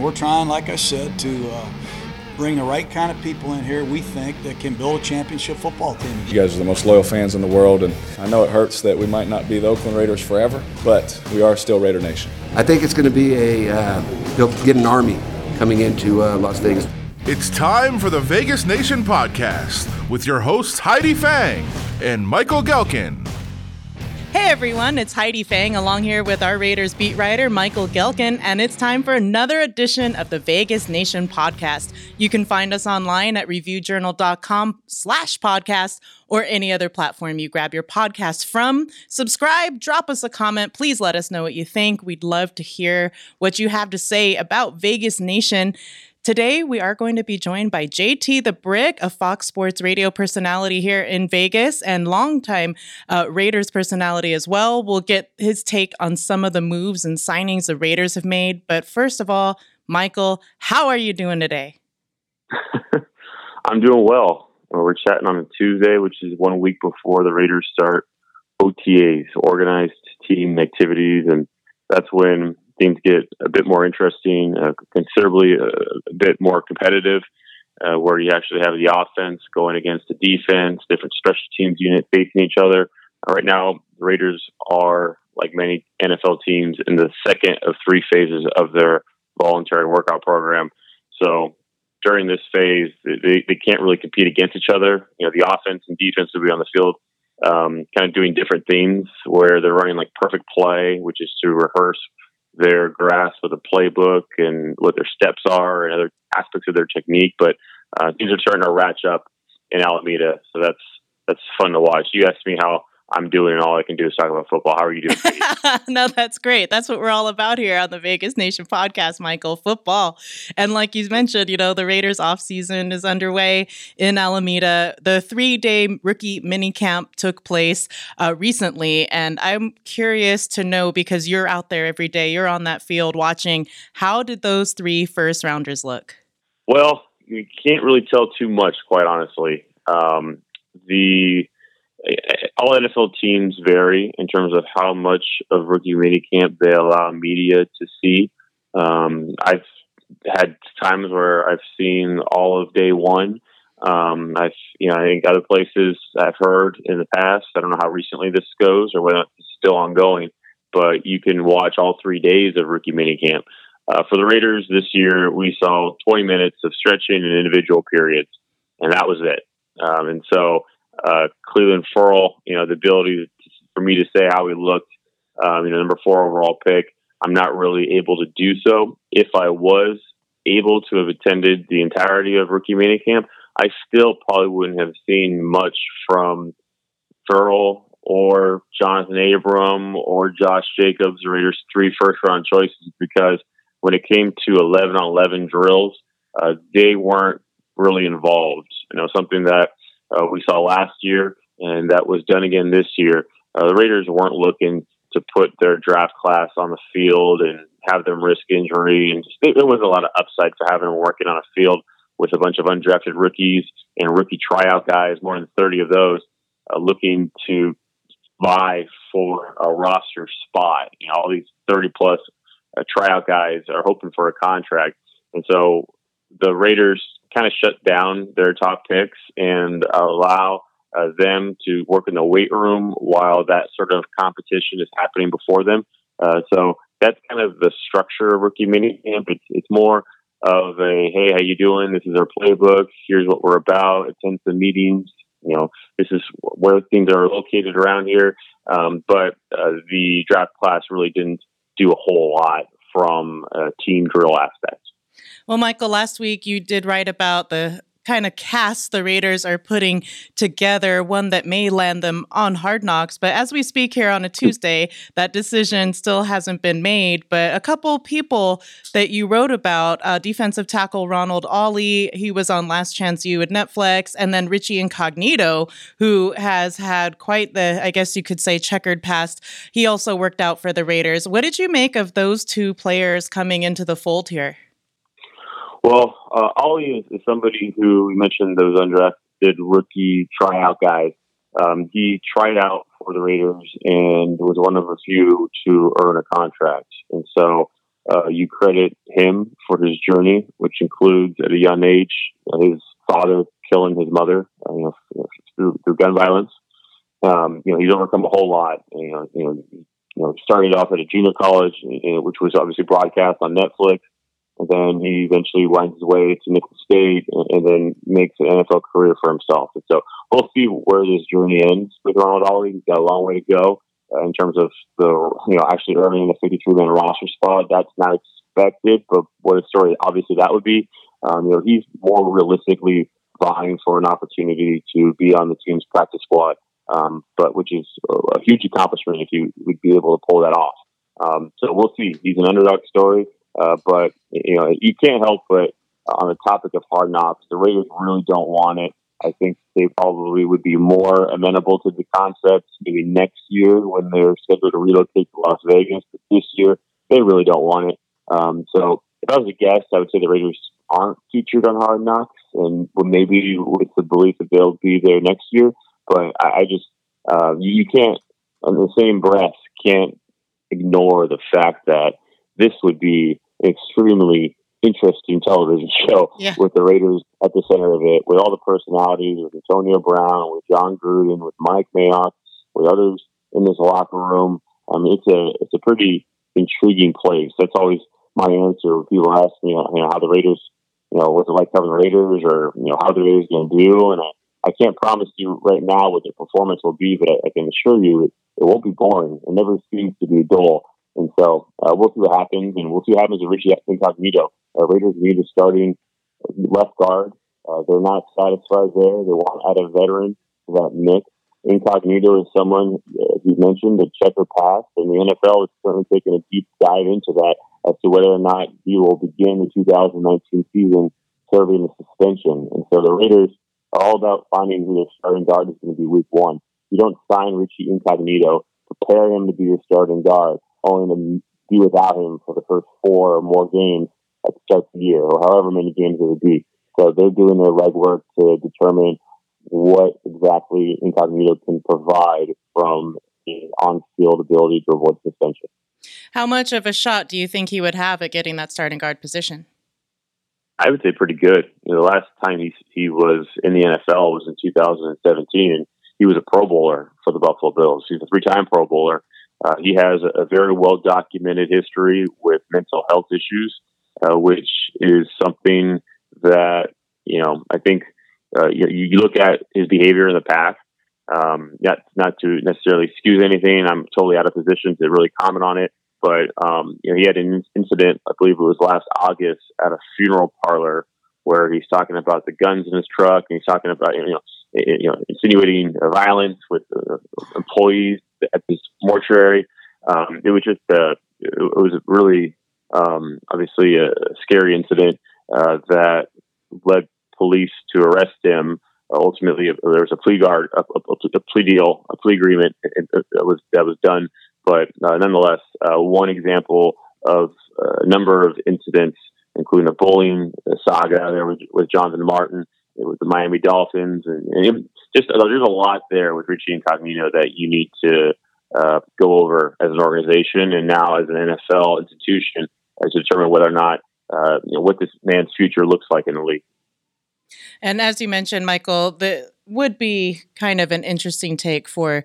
We're trying, like I said, to uh, bring the right kind of people in here we think that can build a championship football team. You guys are the most loyal fans in the world, and I know it hurts that we might not be the Oakland Raiders forever, but we are still Raider Nation. I think it's going to be a uh, he'll get an army coming into uh, Las Vegas. It's time for the Vegas Nation podcast with your hosts Heidi Fang and Michael Gehlken. Everyone, it's Heidi Fang along here with our Raiders beat writer Michael Gehlken, and it's time for another edition of the Vegas Nation podcast. You can find us online at reviewjournal.com slash podcast or any other platform you grab your podcast from. Subscribe, drop us a comment. Please let us know what you think. We'd love to hear what you have to say about Vegas Nation. Today, we are going to be joined by JT the Brick, a Fox Sports radio personality here in Vegas and longtime uh, Raiders personality as well. We'll get his take on some of the moves and signings the Raiders have made. But first of all, Michael, how are you doing today? I'm doing well. We're chatting on a Tuesday, which is one week before the Raiders start OTAs, organized team activities, and that's when things get a bit more interesting, uh, considerably a, uh, a, bit more competitive, uh, where you actually have the offense going against the defense, different special teams unit facing each other. Uh, right now, the Raiders are, like many NFL teams, in the second of three phases of their voluntary workout program. So during this phase, they, they can't really compete against each other. You know, the offense and defense will be on the field um, kind of doing different things where they're running like perfect play, which is to rehearse their grasp of the playbook and what their steps are and other aspects of their technique. But uh, things are starting to ratchet up in Alameda, so that's that's fun to watch. You asked me how I'm doing, and all I can do is talk about football. How are you doing? no, that's great. That's what we're all about here on the Vegas Nation podcast, Michael. Football, and like you mentioned, you know the Raiders off season is underway in Alameda. The three day rookie mini camp took place uh, recently, and I'm curious to know because you're out there every day, you're on that field watching. How did those three first rounders look? Well, you can't really tell too much, quite honestly. Um, the all NFL teams vary in terms of how much of rookie minicamp they allow media to see. Um, I've had times where I've seen all of day one. Um, I've, you know, I think other places I've heard in the past. I don't know how recently this goes or whether it's still ongoing, but you can watch all three days of rookie minicamp. Uh, for the Raiders this year, we saw 20 minutes of stretching and individual periods, and that was it. Um, and so uh, Clelin Ferrell, you know, the ability for me to say how he looked, um, you know, number four overall pick. I'm not really able to do so. If I was able to have attended the entirety of rookie minicamp, I still probably wouldn't have seen much from Ferrell or Jonathan Abram or Josh Jacobs, the Raiders' three first round choices, because when it came to 11 on 11 drills, uh, they weren't really involved. You know, something that uh, we saw last year, and that was done again this year. Uh, the Raiders weren't looking to put their draft class on the field and have them risk injury, and just, there was a lot of upside for having them working on a field with a bunch of undrafted rookies and rookie tryout guys, more than 30 of those, uh, looking to vie for a roster spot. You know, all these 30 plus uh, tryout guys are hoping for a contract. And so the Raiders kind of shut down their top picks and allow uh, them to work in the weight room while that sort of competition is happening before them. Uh, so that's kind of the structure of rookie minicamp. It's, it's more of a, hey, how you doing? This is our playbook. Here's what we're about. Attend the meetings. You know, this is where things are located around here. Um, but uh, the draft class really didn't do a whole lot from a team drill aspect. Well, Michael, last week you did write about the kind of cast the Raiders are putting together, one that may land them on hard knocks. But as we speak here on a Tuesday, that decision still hasn't been made. But a couple people that you wrote about uh, defensive tackle Ronald Ollie, he was on Last Chance U at Netflix, and then Richie Incognito, who has had quite the, I guess you could say, checkered past. He also worked out for the Raiders. What did you make of those two players coming into the fold here? Well, uh, Ollie is, somebody who you mentioned those undrafted rookie tryout guys. Um, he tried out for the Raiders and was one of a few to earn a contract. And so uh, you credit him for his journey, which includes at a young age his father killing his mother, uh, you know, through, through gun violence. Um, you know, he's overcome a whole lot. You know, you know, you know, started off at a junior college, you know, which was obviously broadcast on Netflix. And then he eventually winds his way to Nicholls State and, and, then makes an NFL career for himself. And so we'll see where this journey ends with Ronald Ollie. He's got a long way to go uh, in terms of the, you know, actually earning a 53 man roster spot. That's not expected, but what a story obviously that would be. Um, you know, he's more realistically vying for an opportunity to be on the team's practice squad, um, but which is a, huge accomplishment if you would be able to pull that off. Um, so we'll see. He's an underdog story. Uh, but you know, you can't help but on the topic of hard knocks, the Raiders really don't want it. I think they probably would be more amenable to the concept maybe next year when they're scheduled to relocate to Las Vegas. But this year, they really don't want it. Um, so if I was a guest, I would say the Raiders aren't featured on Hard Knocks, and maybe with the belief that they'll be there next year. But I, I just uh, you can't, on the same breath, can't ignore the fact that this would be extremely interesting television show yeah. with the Raiders at the center of it, with all the personalities, with Antonio Brown, with Jon Gruden, with Mike Mayock, with others in this locker room. I mean, it's a it's a pretty intriguing place. That's always my answer when people ask me, you know, how the Raiders, you know, what's it like covering the Raiders, or you know, how the Raiders going to do. And I, I can't promise you right now what their performance will be, but I, I can assure you it, it won't be boring. It never seems to be dull. And so uh, we'll see what happens, and we'll see what happens with Richie Incognito. Uh, Raiders need a starting left guard. Uh, they're not satisfied there. They want to add a veteran that mix. Incognito is someone, as you mentioned, a checker pass, and the NFL is certainly taking a deep dive into that as to whether or not he will begin the 2019 season serving a suspension. And so the Raiders are all about finding who their starting guard is going to be week one. You don't sign Richie Incognito, prepare him to be your starting guard only to be without him for the first four or more games at the start of the year, or however many games it would be. So they're doing their legwork to determine what exactly Incognito can provide from the on-field ability to avoid suspension. How much of a shot do you think he would have at getting that starting guard position? I would say pretty good. You know, the last time he he was in the NFL was in 2017, he was a Pro Bowler for the Buffalo Bills. He's a three-time Pro Bowler. Uh, he has a, very well documented history with mental health issues, uh, which is something that you know I think uh, you, you, look at his behavior in the past. Um, not not to necessarily excuse anything. I'm totally out of position to really comment on it. But um, you know, he had an incident, I believe it was last August, at a funeral parlor where he's talking about the guns in his truck, and he's talking about you know, you know, insinuating violence with uh, employees at this mortuary. Um, it was just uh, it was really um, obviously a scary incident uh, that led police to arrest him. Uh, ultimately, there was a plea guard, a, a, a plea deal, a plea agreement that was that was done. But uh, nonetheless, uh, one example of a number of incidents, including the bullying saga there with, with Jonathan Martin, with the Miami Dolphins, and, and just uh, there's a lot there with Richie Incognito that you need to uh, go over as an organization and now as an NFL institution uh, to determine whether or not uh, you know what this man's future looks like in the league. And as you mentioned, Michael, the would be kind of an interesting take for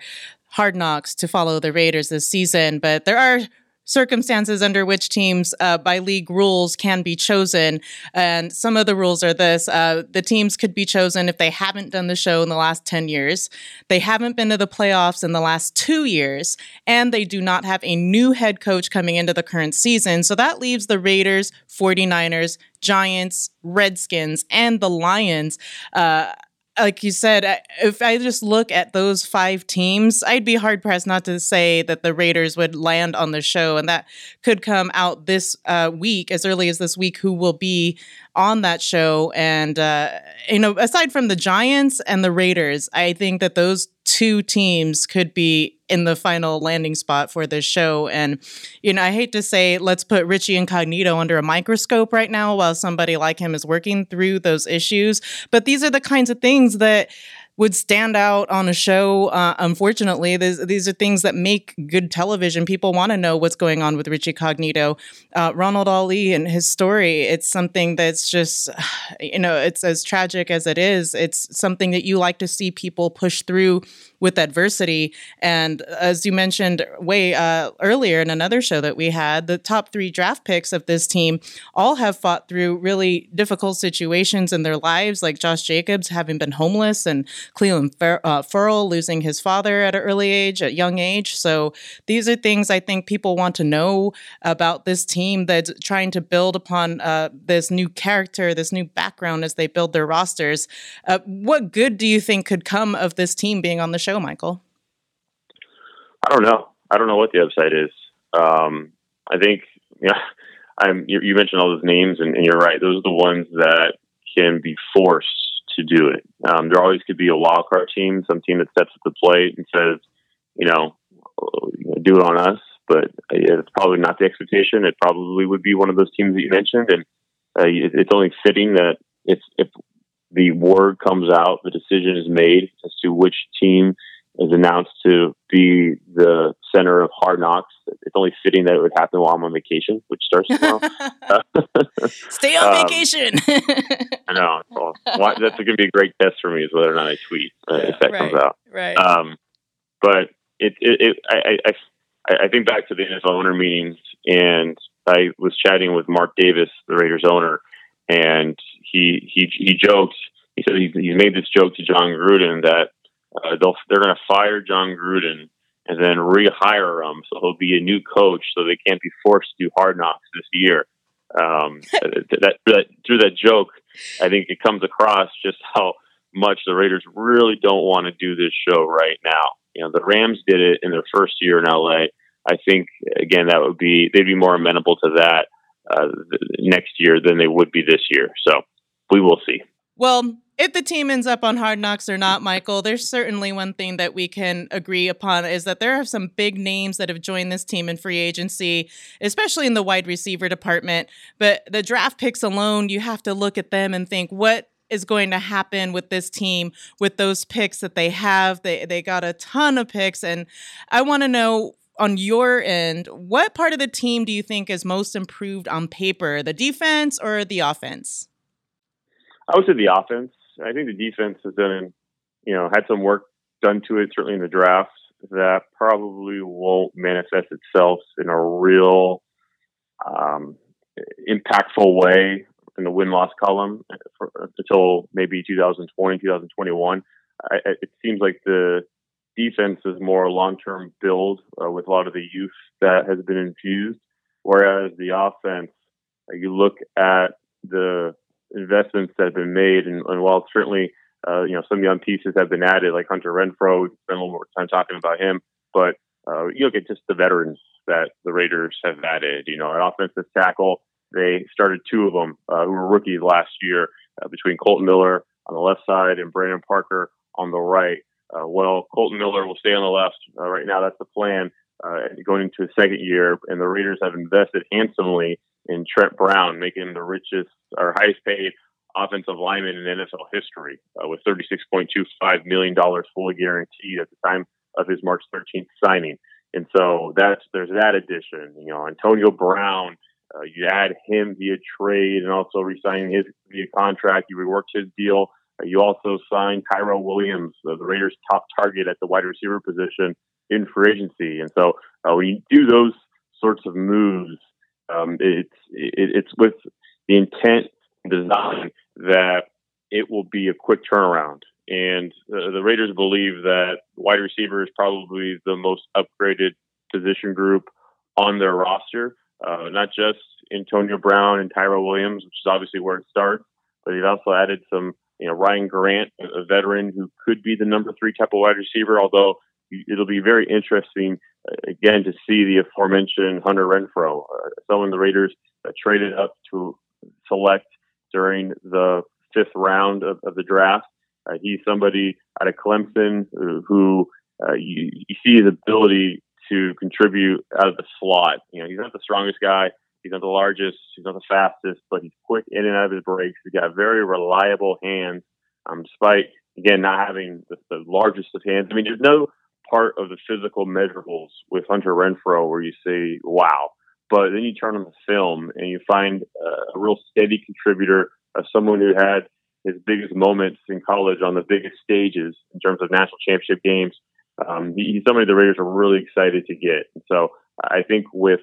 Hard Knocks to follow the Raiders this season, but there are circumstances under which teams uh, by league rules can be chosen. And some of the rules are this uh, the teams could be chosen if they haven't done the show in the last 10 years they haven't been to the playoffs in the last two years and they do not have a new head coach coming into the current season. So that leaves the raiders 49ers giants redskins and the lions uh, like you said, if I just look at those five teams, I'd be hard pressed not to say that the Raiders would land on the show, and that could come out this uh, week, as early as this week, who will be on that show. And uh, you know, aside from the Giants and the Raiders, I think that those two teams could be in the final landing spot for this show. And, you know, I hate to say, let's put Richie Incognito under a microscope right now while somebody like him is working through those issues. But these are the kinds of things that would stand out on a show. Uh, unfortunately, these are things that make good television. People want to know what's going on with Richie Cognito, uh, Ronald Ollie, and his story. It's something that's just, you know, it's as tragic as it is. It's something that you like to see people push through with adversity. And as you mentioned way uh, earlier in another show that we had, the top three draft picks of this team all have fought through really difficult situations in their lives, like Josh Jacobs having been homeless and Clelin Fer- uh, Ferrell losing his father at an early age, at young age. So these are things I think people want to know about this team that's trying to build upon uh, this new character, this new background as they build their rosters. Uh, what good do you think could come of this team being on the show? Show, Michael? I don't know. I don't know what the upside is. Um, I think yeah, I'm. You, you, mentioned all those names, and, and, you're right. Those are the ones that can be forced to do it. Um, there always could be a wild card team, some team that steps at the plate and says, you know, do it on us. But it's probably not the expectation. It probably would be one of those teams that you mentioned, and uh, it's only fitting that if the word comes out, the decision is made as to which team is announced to be the center of Hard Knocks. It's only fitting that it would happen while I'm on vacation, which starts tomorrow. Stay on um, vacation. I know. Well, that's going to be a great test for me is whether or not I tweet uh, if that right, comes out. Right. Um, but it, it, it I, I, I think back to the NFL owner meetings, and I was chatting with Mark Davis, the Raiders owner, and he he he joked. He said he, he made this joke to Jon Gruden that uh, they'll they're going to fire Jon Gruden and then rehire him, so he'll be a new coach, so they can't be forced to do hard knocks this year. Um, that, that through that joke, I think it comes across just how much the Raiders really don't want to do this show right now. You know, the Rams did it in their first year in LA. I think again that would be they'd be more amenable to that uh, next year than they would be this year. So we will see. Well, if the team ends up on hard knocks or not, Michael, there's certainly one thing that we can agree upon is that there are some big names that have joined this team in free agency, especially in the wide receiver department. But the draft picks alone, you have to look at them and think, what is going to happen with this team with those picks that they have? They they got a ton of picks, and I want to know on your end, what part of the team do you think is most improved on paper, the defense or the offense? I would say the offense. I think the defense has done, you know, had some work done to it, certainly in the draft, that probably won't manifest itself in a real um, impactful way in the win loss column for, until maybe 2020, 2021. I, it seems like the defense is more long term build uh, with a lot of the youth that has been infused, whereas the offense, uh, you look at the investments that have been made, and, and while certainly uh, you know some young pieces have been added, like Hunter Renfrow, spend a little more time talking about him, but uh, you look at just the veterans that the Raiders have added. You know, an offensive tackle, they started two of them uh, who were rookies last year uh, between Colton Miller on the left side and Brandon Parker on the right. Uh, well, Colton Miller will stay on the left. Uh, right now, that's the plan uh, going into his second year, and the Raiders have invested handsomely in Trent Brown, making him the richest or highest paid offensive lineman in NFL history, uh, with $36.25 million fully guaranteed at the time of his March 13th signing. And so that's there's that addition. You know, Antonio Brown, uh, you add him via trade and also re-signing his via contract. You reworked his deal you also signed Tyrell Williams, uh, the Raiders' top target at the wide receiver position in free agency. And so uh, when you do those sorts of moves, um, it's it, it's with the intent design that it will be a quick turnaround. And uh, the Raiders believe that wide receiver is probably the most upgraded position group on their roster. Uh, not just Antonio Brown and Tyrell Williams, which is obviously where it starts, but they've also added some you know, Ryan Grant, a veteran who could be the number three type of wide receiver, although it'll be very interesting, uh, again, to see the aforementioned Hunter Renfrow, uh, someone the Raiders uh, traded up to select during the fifth round of, of the draft. Uh, he's somebody out of Clemson who uh, you, you see his ability to contribute out of the slot. You know, he's not the strongest guy. He's not the largest. He's not the fastest, but he's quick in and out of his breaks. He's got very reliable hands, um, despite again, not having the, the largest of hands. I mean, there's no part of the physical measurables with Hunter Renfrow where you say, wow. But then you turn on the film and you find uh, a real steady contributor, uh, someone who had his biggest moments in college on the biggest stages in terms of national championship games. Um, he, he's somebody the Raiders are really excited to get. And so I think with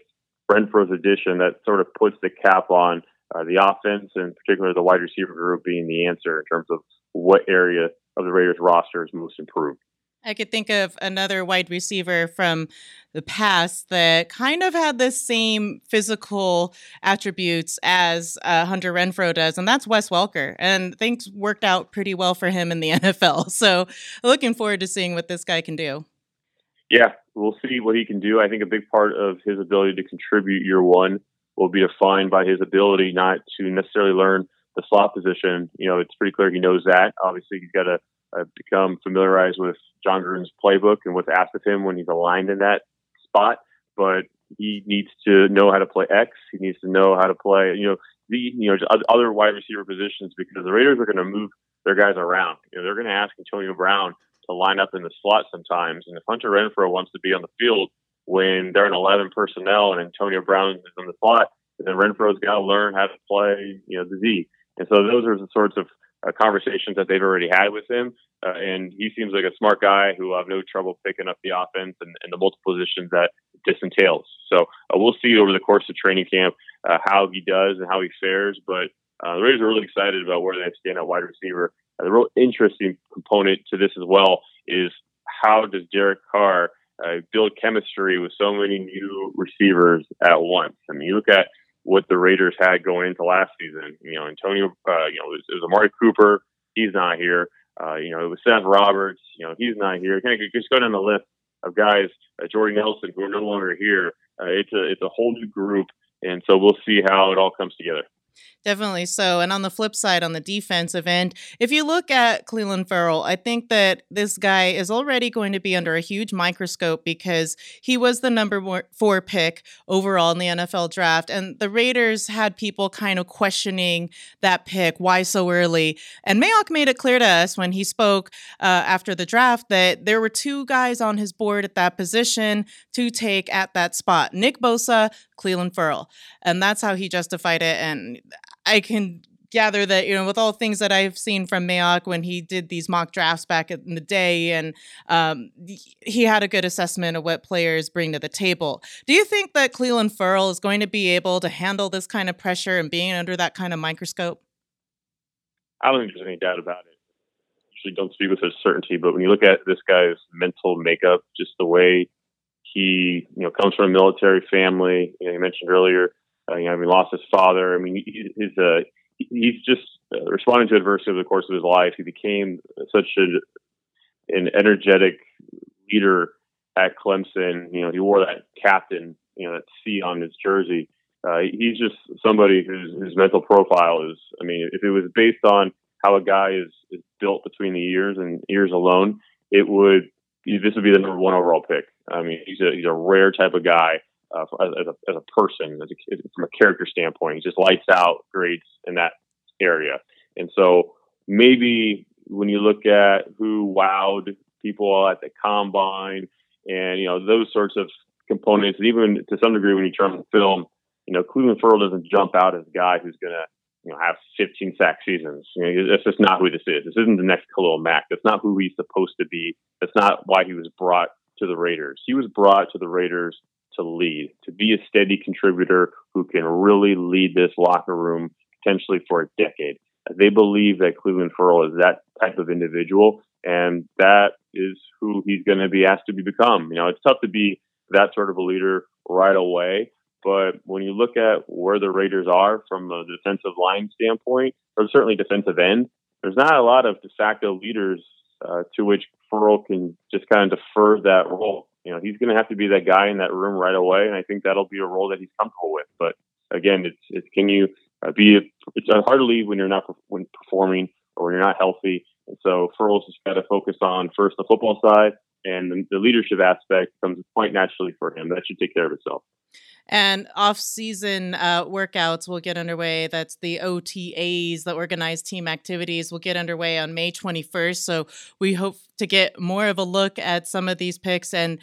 Renfrow's addition, that sort of puts the cap on uh, the offense and particularly the wide receiver group being the answer in terms of what area of the Raiders roster is most improved. I could think of another wide receiver from the past that kind of had the same physical attributes as uh, Hunter Renfrow does, and that's Wes Welker. And things worked out pretty well for him in the NFL. So, looking forward to seeing what this guy can do. Yeah, we'll see what he can do. I think a big part of his ability to contribute year one will be defined by his ability not to necessarily learn the slot position. You know, it's pretty clear he knows that. Obviously, he's got to uh, become familiarized with Jon Gruden's playbook and what's asked of him when he's aligned in that spot. But he needs to know how to play X. He needs to know how to play, you know, the you know other wide receiver positions because the Raiders are going to move their guys around. You know, they're going to ask Antonio Brown to line up in the slot sometimes, and if Hunter Renfrow wants to be on the field when they're in 11 personnel and Antonio Brown is in the slot, then Renfrow's got to learn how to play, you know, the Z. And so those are the sorts of uh, conversations that they've already had with him. Uh, and he seems like a smart guy who will have no trouble picking up the offense and, and the multiple positions that this entails. So uh, we'll see over the course of training camp uh, how he does and how he fares. But uh, the Raiders are really excited about where they stand at wide receiver. Uh, the real interesting component to this as well is how does Derek Carr build chemistry with so many new receivers at once? I mean, you look at what the Raiders had going into last season. You know, Antonio, uh, you know, it was, it was Amari Cooper. He's not here. Uh, you know, it was Seth Roberts. You know, he's not here. Kind of just go down the list of guys, uh, Jordy Nelson, who are no longer here. Uh, it's a it's a whole new group, and so we'll see how it all comes together. Definitely so. And on the flip side, on the defensive end, if you look at Clelin Ferrell, I think that this guy is already going to be under a huge microscope because he was the number four pick overall in the NFL draft. And the Raiders had people kind of questioning that pick. Why so early? And Mayock made it clear to us when he spoke uh, after the draft that there were two guys on his board at that position to take at that spot Nick Bosa, Clelin Ferrell. And that's how he justified it. And I can gather that you know with all things that I've seen from Mayock when he did these mock drafts back in the day, and um, he had a good assessment of what players bring to the table. Do you think that Clelin Ferrell is going to be able to handle this kind of pressure and being under that kind of microscope? I don't think there's any doubt about it. Usually, don't speak with a certainty, but when you look at this guy's mental makeup, just the way he you know comes from a military family, you, know, you mentioned earlier uh, you know, I mean, lost his father. I mean, he, he's uh, he's just uh, responding to adversity over the course of his life. He became such a, an energetic leader at Clemson. You know, he wore that captain, you know, that C on his jersey. Uh, he's just somebody whose, mental profile is. I mean, if it was based on how a guy is, is built between the ears and ears alone, it would this would be the number one overall pick. I mean, he's a he's a rare type of guy uh, as, a, as a person, as a, from a character standpoint. He just lights out grades in that area. And so maybe when you look at who wowed people at the combine and, you know, those sorts of components, and even to some degree when you turn on film, you know, Clelin Ferrell doesn't jump out as a guy who's going to, you know, have 15 sack seasons. You know, that's just not who this is. This isn't the next Khalil Mack. That's not who he's supposed to be. That's not why he was brought to the Raiders. He was brought to the Raiders to lead, to be a steady contributor who can really lead this locker room potentially for a decade. They believe that Clelin Ferrell is that type of individual, and that is who he's going to be asked to be become. You know, it's tough to be that sort of a leader right away, but when you look at where the Raiders are from a defensive line standpoint, or certainly defensive end, there's not a lot of de facto leaders uh, to which Ferrell can just kind of defer that role you know, he's going to have to be that guy in that room right away, and I think that'll be a role that he's comfortable with. But again, it's it's can you uh, be? It's hard to leave when you're not when performing or when you're not healthy. And so Ferrell's just got to focus on first the football side, and the, the leadership aspect comes quite naturally for him. That should take care of itself. And off-season uh, workouts will get underway. That's the OTAs, the organized team activities, will get underway on May 21st. So we hope to get more of a look at some of these picks and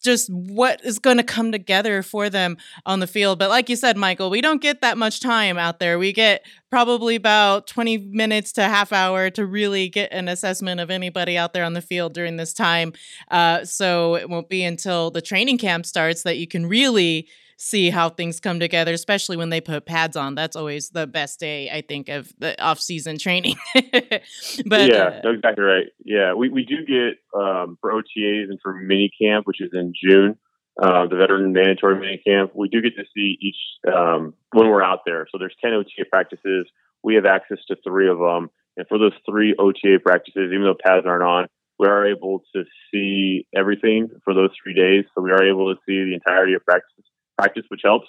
just what is going to come together for them on the field. But like you said, Michael, we don't get that much time out there. We get probably about 20 minutes to half hour to really get an assessment of anybody out there on the field during this time. Uh, so it won't be until the training camp starts that you can really see how things come together, especially when they put pads on. That's always the best day, I think, of the off-season training. but yeah, uh, exactly right. Yeah, we, we do get um, for OTAs and for mini camp, which is in June, uh, the veteran mandatory mini camp. We do get to see each um, when we're out there. So there's 10 OTA practices. We have access to three of them, and for those three OTA practices, even though pads aren't on, we are able to see everything for those three days. So we are able to see the entirety of practices practice, which helps.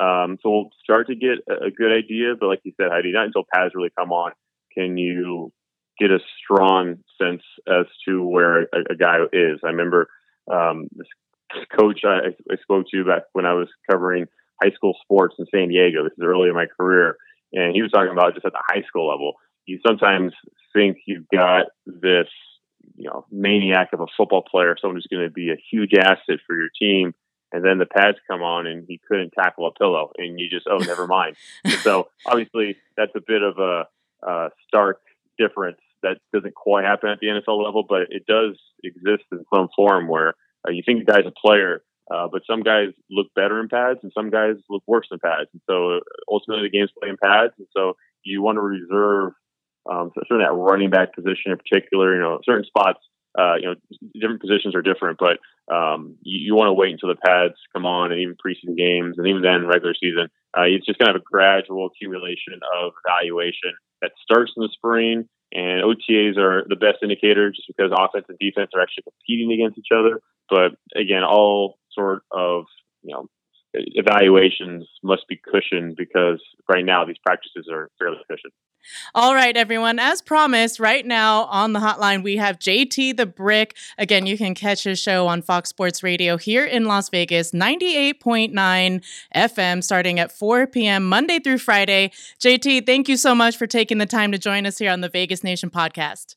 Um, so we'll start to get a, good idea, but like you said, Heidi, not until pads really come on can you get a strong sense as to where a, a guy is. I remember um, this coach I, I, spoke to back when I was covering high school sports in San Diego. This is early in my career, and he was talking about just at the high school level. You sometimes think you've got this, you know, maniac of a football player, someone who's going to be a huge asset for your team, and then the pads come on and he couldn't tackle a pillow and you just oh never mind. So obviously that's a bit of a, a, stark difference that doesn't quite happen at the nfl level but it does exist in some form where uh, you think the guy's a player uh, but some guys look better in pads and some guys look worse in pads. And so ultimately the game's playing in pads and so you want to reserve um, certainly that running back position in particular you know certain spots uh, you know, different positions are different, but um, you, you want to wait until the pads come on and even preseason games and even then regular season. Uh, it's just kind of a gradual accumulation of evaluation that starts in the spring. And OTAs are the best indicator just because offense and defense are actually competing against each other. But again, all sort of, you know, evaluations must be cushioned because right now these practices are fairly cushioned. All right, everyone. As promised, right now on the hotline, we have JT the Brick. Again, you can catch his show on Fox Sports Radio here in Las Vegas, 98.9 FM, starting at 4 p.m. Monday through Friday. JT, thank you so much for taking the time to join us here on the Vegas Nation podcast.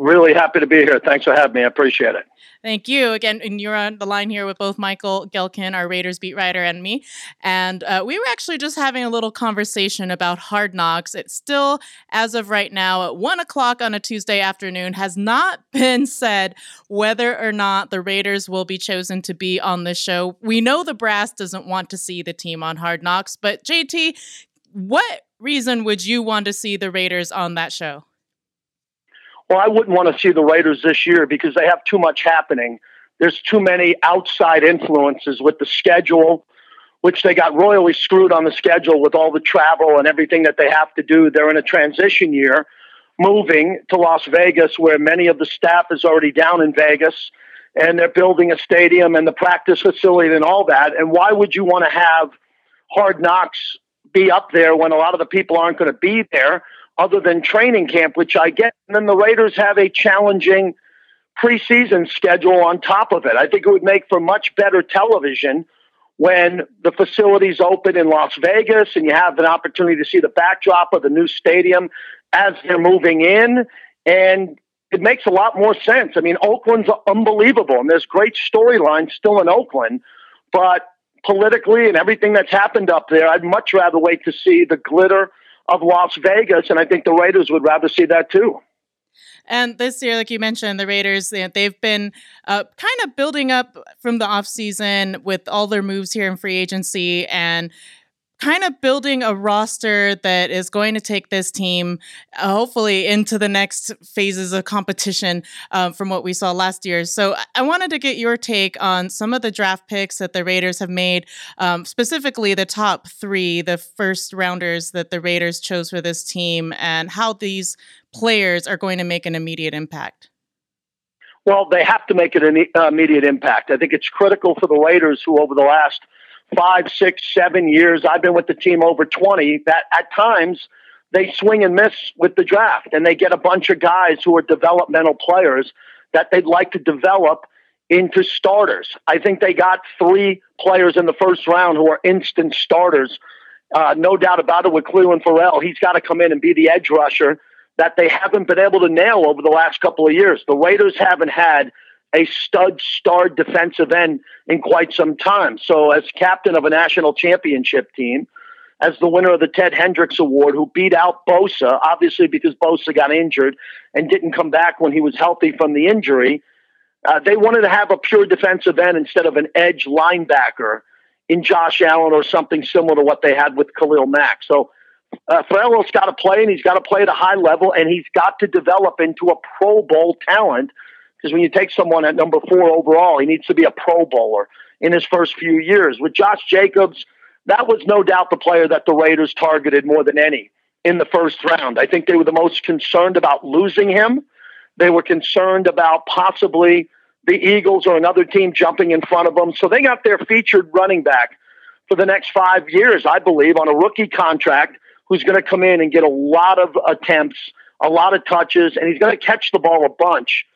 Really happy to be here. Thanks for having me. I appreciate it. Thank you again. And you're on the line here with both Michael Gehlken, our Raiders beat writer, and me. And uh, we were actually just having a little conversation about Hard Knocks. It's still, as of right now, at one o'clock on a Tuesday afternoon, has not been said whether or not the Raiders will be chosen to be on the show. We know the brass doesn't want to see the team on Hard Knocks, but JT, what reason would you want to see the Raiders on that show? Well, I wouldn't want to see the Raiders this year because they have too much happening. There's too many outside influences with the schedule, which they got royally screwed on the schedule with all the travel and everything that they have to do. They're in a transition year, moving to Las Vegas, where many of the staff is already down in Vegas, and they're building a stadium and the practice facility and all that. And why would you want to have hard knocks be up there when a lot of the people aren't going to be there? Other than training camp, which I get. And then the Raiders have a challenging preseason schedule on top of it. I think it would make for much better television when the facilities open in Las Vegas and you have an opportunity to see the backdrop of the new stadium as they're moving in. And it makes a lot more sense. I mean, Oakland's unbelievable, and there's great storylines still in Oakland, but politically and everything that's happened up there, I'd much rather wait to see the glitter of Las Vegas, and I think the Raiders would rather see that too. And this year, like you mentioned, the Raiders, they've been uh, kind of building up from the offseason with all their moves here in free agency and kind of building a roster that is going to take this team uh, hopefully into the next phases of competition uh, from what we saw last year. So I wanted to get your take on some of the draft picks that the Raiders have made, um, specifically the top three, the first rounders that the Raiders chose for this team, and how these players are going to make an immediate impact. Well, they have to make an uh, immediate impact. I think it's critical for the Raiders, who over the last – five, six, seven years. I've been with the team over 20. That at times they swing and miss with the draft and they get a bunch of guys who are developmental players that they'd like to develop into starters. I think they got three players in the first round who are instant starters. Uh, no doubt about it with Clelin Ferrell. He's got to come in and be the edge rusher that they haven't been able to nail over the last couple of years. The Raiders haven't had a stud star defensive end in quite some time. So, as captain of a national championship team, as the winner of the Ted Hendricks Award, who beat out Bosa, obviously because Bosa got injured and didn't come back when he was healthy from the injury. Uh, they wanted to have a pure defensive end instead of an edge linebacker in Josh Allen or something similar to what they had with Khalil Mack. So uh, Ferrell's got to play, and he's got to play at a high level, and he's got to develop into a Pro Bowl talent. Because when you take someone at number four overall, he needs to be a Pro Bowler in his first few years. With Josh Jacobs, that was no doubt the player that the Raiders targeted more than any in the first round. I think they were the most concerned about losing him. They were concerned about possibly the Eagles or another team jumping in front of them. So they got their featured running back for the next five years, I believe, on a rookie contract who's going to come in and get a lot of attempts, a lot of touches, and he's going to catch the ball a bunch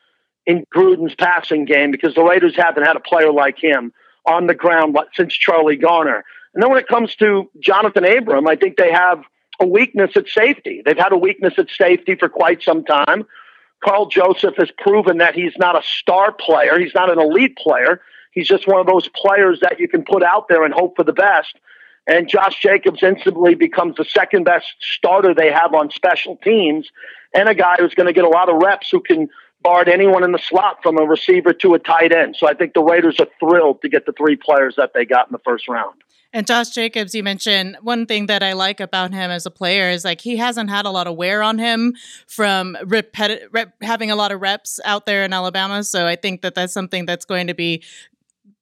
in Gruden's passing game because the Raiders haven't had a player like him on the ground since Charlie Garner. And then when it comes to Jonathan Abram, I think they have a weakness at safety. They've had a weakness at safety for quite some time. Karl Joseph has proven that he's not a star player. He's not an elite player. He's just one of those players that you can put out there and hope for the best. And Josh Jacobs instantly becomes the second best starter they have on special teams and a guy who's going to get a lot of reps who can guard anyone in the slot from a receiver to a tight end. So I think the Raiders are thrilled to get the three players that they got in the first round. And Josh Jacobs, you mentioned one thing that I like about him as a player is like he hasn't had a lot of wear on him from rep- having a lot of reps out there in Alabama. So I think that that's something that's going to be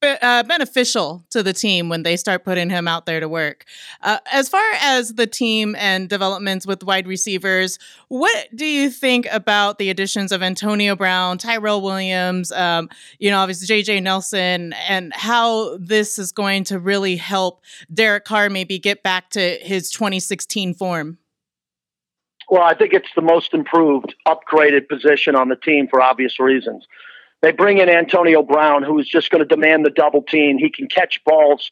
uh, beneficial to the team when they start putting him out there to work. Uh, as far as the team and developments with wide receivers, what do you think about the additions of Antonio Brown, Tyrell Williams, um, you know, obviously JJ Nelson, and how this is going to really help Derek Carr maybe get back to his 2016 form? Well, I think it's the most improved, upgraded position on the team for obvious reasons. They bring in Antonio Brown, who is just going to demand the double team. He can catch balls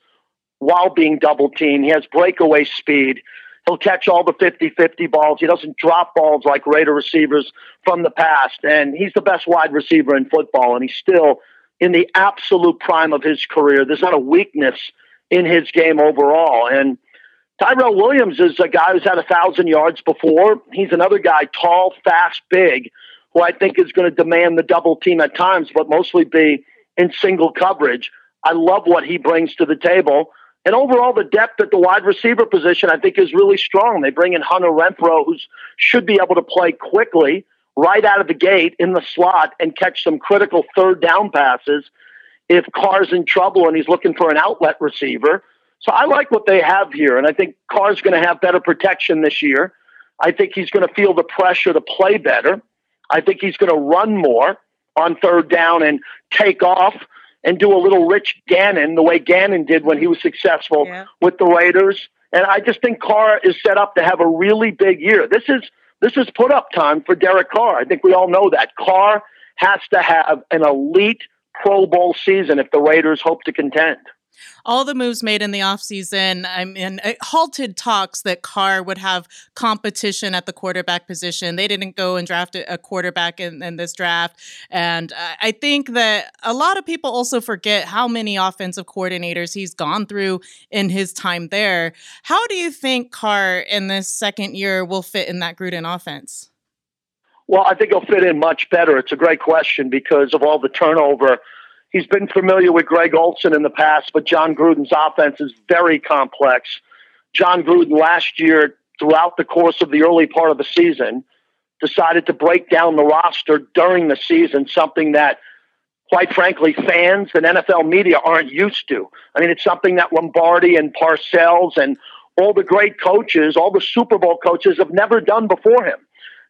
while being double teamed. He has breakaway speed. He'll catch all the 50 50 balls. He doesn't drop balls like Raider receivers from the past. And he's the best wide receiver in football. And he's still in the absolute prime of his career. There's not a weakness in his game overall. And Tyrell Williams is a guy who's had a thousand yards before. He's another guy, tall, fast, big, who I think is going to demand the double team at times, but mostly be in single coverage. I love what he brings to the table. And overall, the depth at the wide receiver position, I think, is really strong. They bring in Hunter Renfrow, who should be able to play quickly right out of the gate in the slot and catch some critical third down passes if Carr's in trouble and he's looking for an outlet receiver. So I like what they have here. And I think Carr's going to have better protection this year. I think he's going to feel the pressure to play better. I think he's going to run more on third down and take off and do a little Rich Gannon the way Gannon did when he was successful yeah. with the Raiders. And I just think Carr is set up to have a really big year. This is this is put up time for Derek Carr. I think we all know that. Carr has to have an elite Pro Bowl season if the Raiders hope to contend all the moves made in the offseason, I mean, halted talks that Carr would have competition at the quarterback position. They didn't go and draft a quarterback in, in this draft. And I think that a lot of people also forget how many offensive coordinators he's gone through in his time there. How do you think Carr in this second year will fit in that Gruden offense? Well, I think he'll fit in much better. It's a great question because of all the turnover He's been familiar with Greg Olson in the past, but Jon Gruden's offense is very complex. Jon Gruden last year, throughout the course of the early part of the season, decided to break down the roster during the season, something that, quite frankly, fans and NFL media aren't used to. I mean, it's something that Lombardi and Parcells and all the great coaches, all the Super Bowl coaches have never done before him.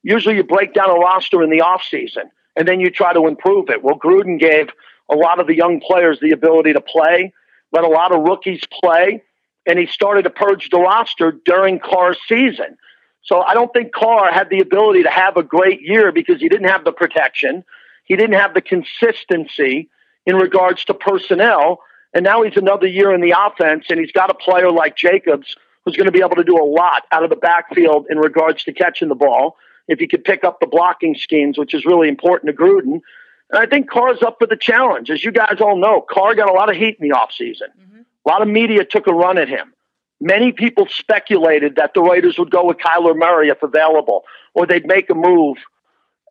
Usually you break down a roster in the offseason and then you try to improve it. Well, Gruden gave a lot of the young players the ability to play, let a lot of rookies play, and he started to purge the roster during Carr's season. So I don't think Carr had the ability to have a great year because he didn't have the protection. He didn't have the consistency in regards to personnel. And now he's another year in the offense, and he's got a player like Jacobs who's going to be able to do a lot out of the backfield in regards to catching the ball. If he could pick up the blocking schemes, which is really important to Gruden. And I think Carr's up for the challenge. As you guys all know, Carr got a lot of heat in the offseason. Mm-hmm. A lot of media took a run at him. Many people speculated that the Raiders would go with Kyler Murray if available, or they'd make a move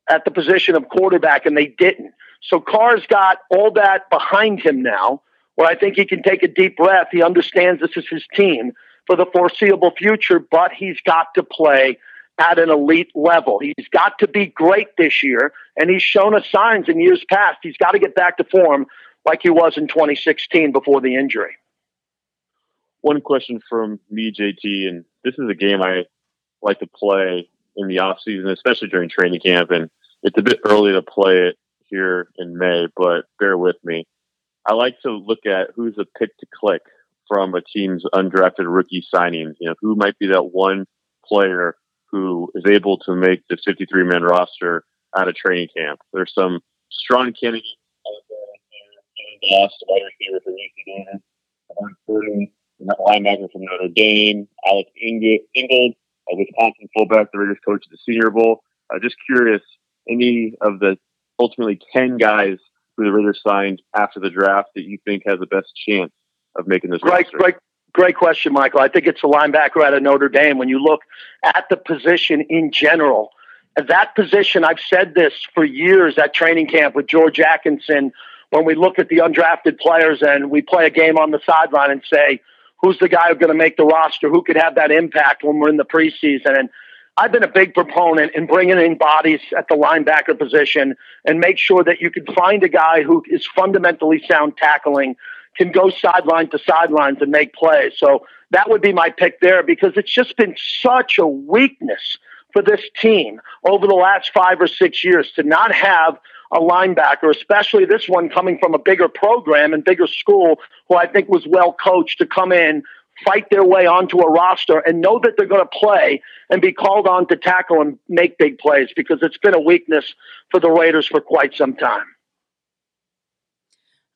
at the position of quarterback, and they didn't. So Carr's got all that behind him now, where I think he can take a deep breath. He understands this is his team for the foreseeable future, but he's got to play at an elite level. He's got to be great this year, and he's shown us signs in years past. He's got to get back to form like he was in 2016 before the injury. One question from me, JT, and this is a game I like to play in the off season, especially during training camp, and it's a bit early to play it here in May, but bear with me. I like to look at who's a pick to click from a team's undrafted rookie signing. You know, who might be that one player who is able to make the 53 man roster out of training camp. There's some strong candidates out there. Doss wide receiver from UC Davis, Curtin, linebacker from Notre Dame, Alec Ingold, a Wisconsin fullback, the Raiders coach at the Senior Bowl. Uh, just curious, any of the ultimately 10 guys who the Raiders signed after the draft that you think has the best chance of making this great, roster? Great, great question, Michael. I think it's a linebacker out of Notre Dame. When you look at the position in general, that position, I've said this for years at training camp with George Atkinson. When we look at the undrafted players and we play a game on the sideline and say, who's the guy who's going to make the roster? Who could have that impact when we're in the preseason? And I've been a big proponent in bringing in bodies at the linebacker position and make sure that you can find a guy who is fundamentally sound tackling, can go sideline to sideline and make plays. So that would be my pick there because it's just been such a weakness for this team over the last five or six years to not have a linebacker, especially this one coming from a bigger program and bigger school, who I think was well coached to come in, fight their way onto a roster, and know that they're going to play and be called on to tackle and make big plays because it's been a weakness for the Raiders for quite some time.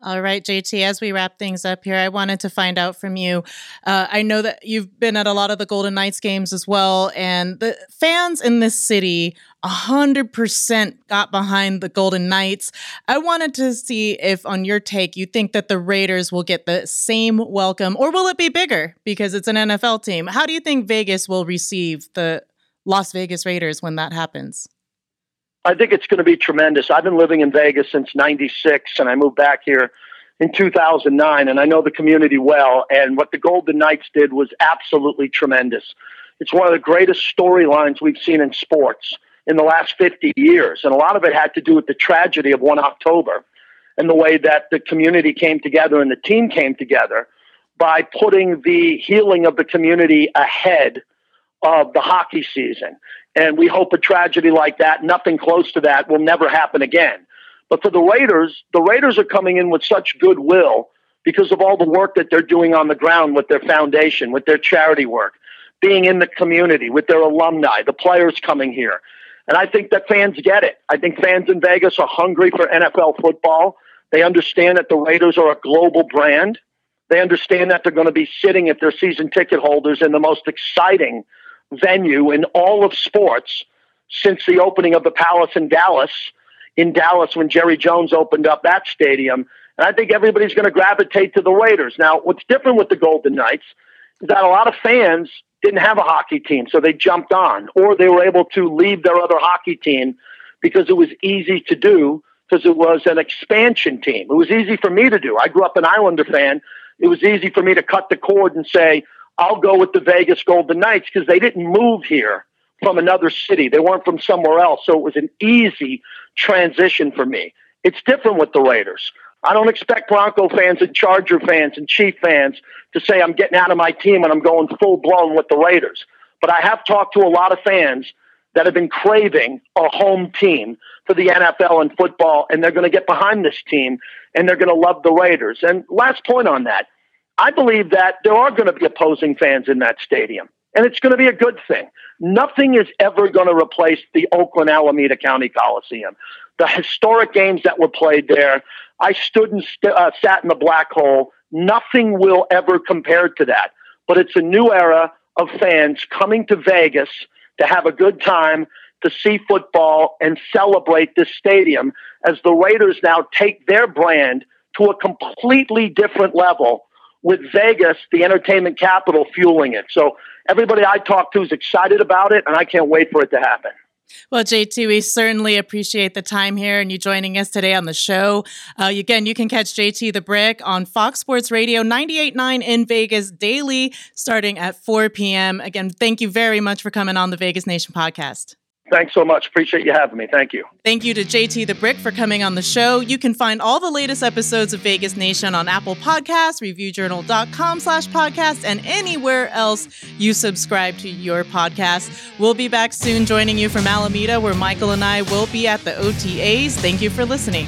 All right, JT, as we wrap things up here, I wanted to find out from you. Uh, I know that you've been at a lot of the Golden Knights games as well, and the fans in this city 100% got behind the Golden Knights. I wanted to see if, on your take, you think that the Raiders will get the same welcome, or will it be bigger because it's an NFL team? How do you think Vegas will receive the Las Vegas Raiders when that happens? I think it's going to be tremendous. I've been living in Vegas since 96 and I moved back here in 2009 and I know the community well and what the Golden Knights did was absolutely tremendous. It's one of the greatest storylines we've seen in sports in the last 50 years and a lot of it had to do with the tragedy of 1 October and the way that the community came together and the team came together by putting the healing of the community ahead of the hockey season. And we hope a tragedy like that, nothing close to that, will never happen again. But for the Raiders, the Raiders are coming in with such goodwill because of all the work that they're doing on the ground with their foundation, with their charity work, being in the community, with their alumni, the players coming here. And I think that fans get it. I think fans in Vegas are hungry for NFL football. They understand that the Raiders are a global brand. They understand that they're going to be sitting at their season ticket holders in the most exciting venue in all of sports since the opening of the Palace in Dallas, in Dallas when Jerry Jones opened up that stadium. And I think everybody's going to gravitate to the Raiders. Now, what's different with the Golden Knights is that a lot of fans didn't have a hockey team, so they jumped on, or they were able to leave their other hockey team because it was easy to do because it was an expansion team. It was easy for me to do. I grew up an Islander fan. It was easy for me to cut the cord and say, I'll go with the Vegas Golden Knights because they didn't move here from another city. They weren't from somewhere else. So it was an easy transition for me. It's different with the Raiders. I don't expect Bronco fans and Charger fans and Chief fans to say I'm getting out of my team and I'm going full blown with the Raiders. But I have talked to a lot of fans that have been craving a home team for the NFL and football, and they're going to get behind this team and they're going to love the Raiders. And last point on that I believe that there are going to be opposing fans in that stadium. and it's going to be a good thing. Nothing is ever going to replace the Oakland Alameda County Coliseum. The historic games that were played there, I stood and st- uh, sat in the black hole. Nothing will ever compare to that. But it's a new era of fans coming to Vegas to have a good time, to see football, and celebrate this stadium as the Raiders now take their brand to a completely different level with Vegas, the entertainment capital, fueling it. So everybody I talk to is excited about it, and I can't wait for it to happen. Well, JT, we certainly appreciate the time here and you joining us today on the show. Uh, again, you can catch JT the Brick on Fox Sports Radio 98.9 in Vegas daily starting at 4 p.m. Again, thank you very much for coming on the Vegas Nation podcast. Thanks so much. Appreciate you having me. Thank you. Thank you to JT the Brick for coming on the show. You can find all the latest episodes of Vegas Nation on Apple Podcasts, reviewjournal.com slash podcast, and anywhere else you subscribe to your podcast. We'll be back soon joining you from Alameda, where Michael and I will be at the OTAs. Thank you for listening.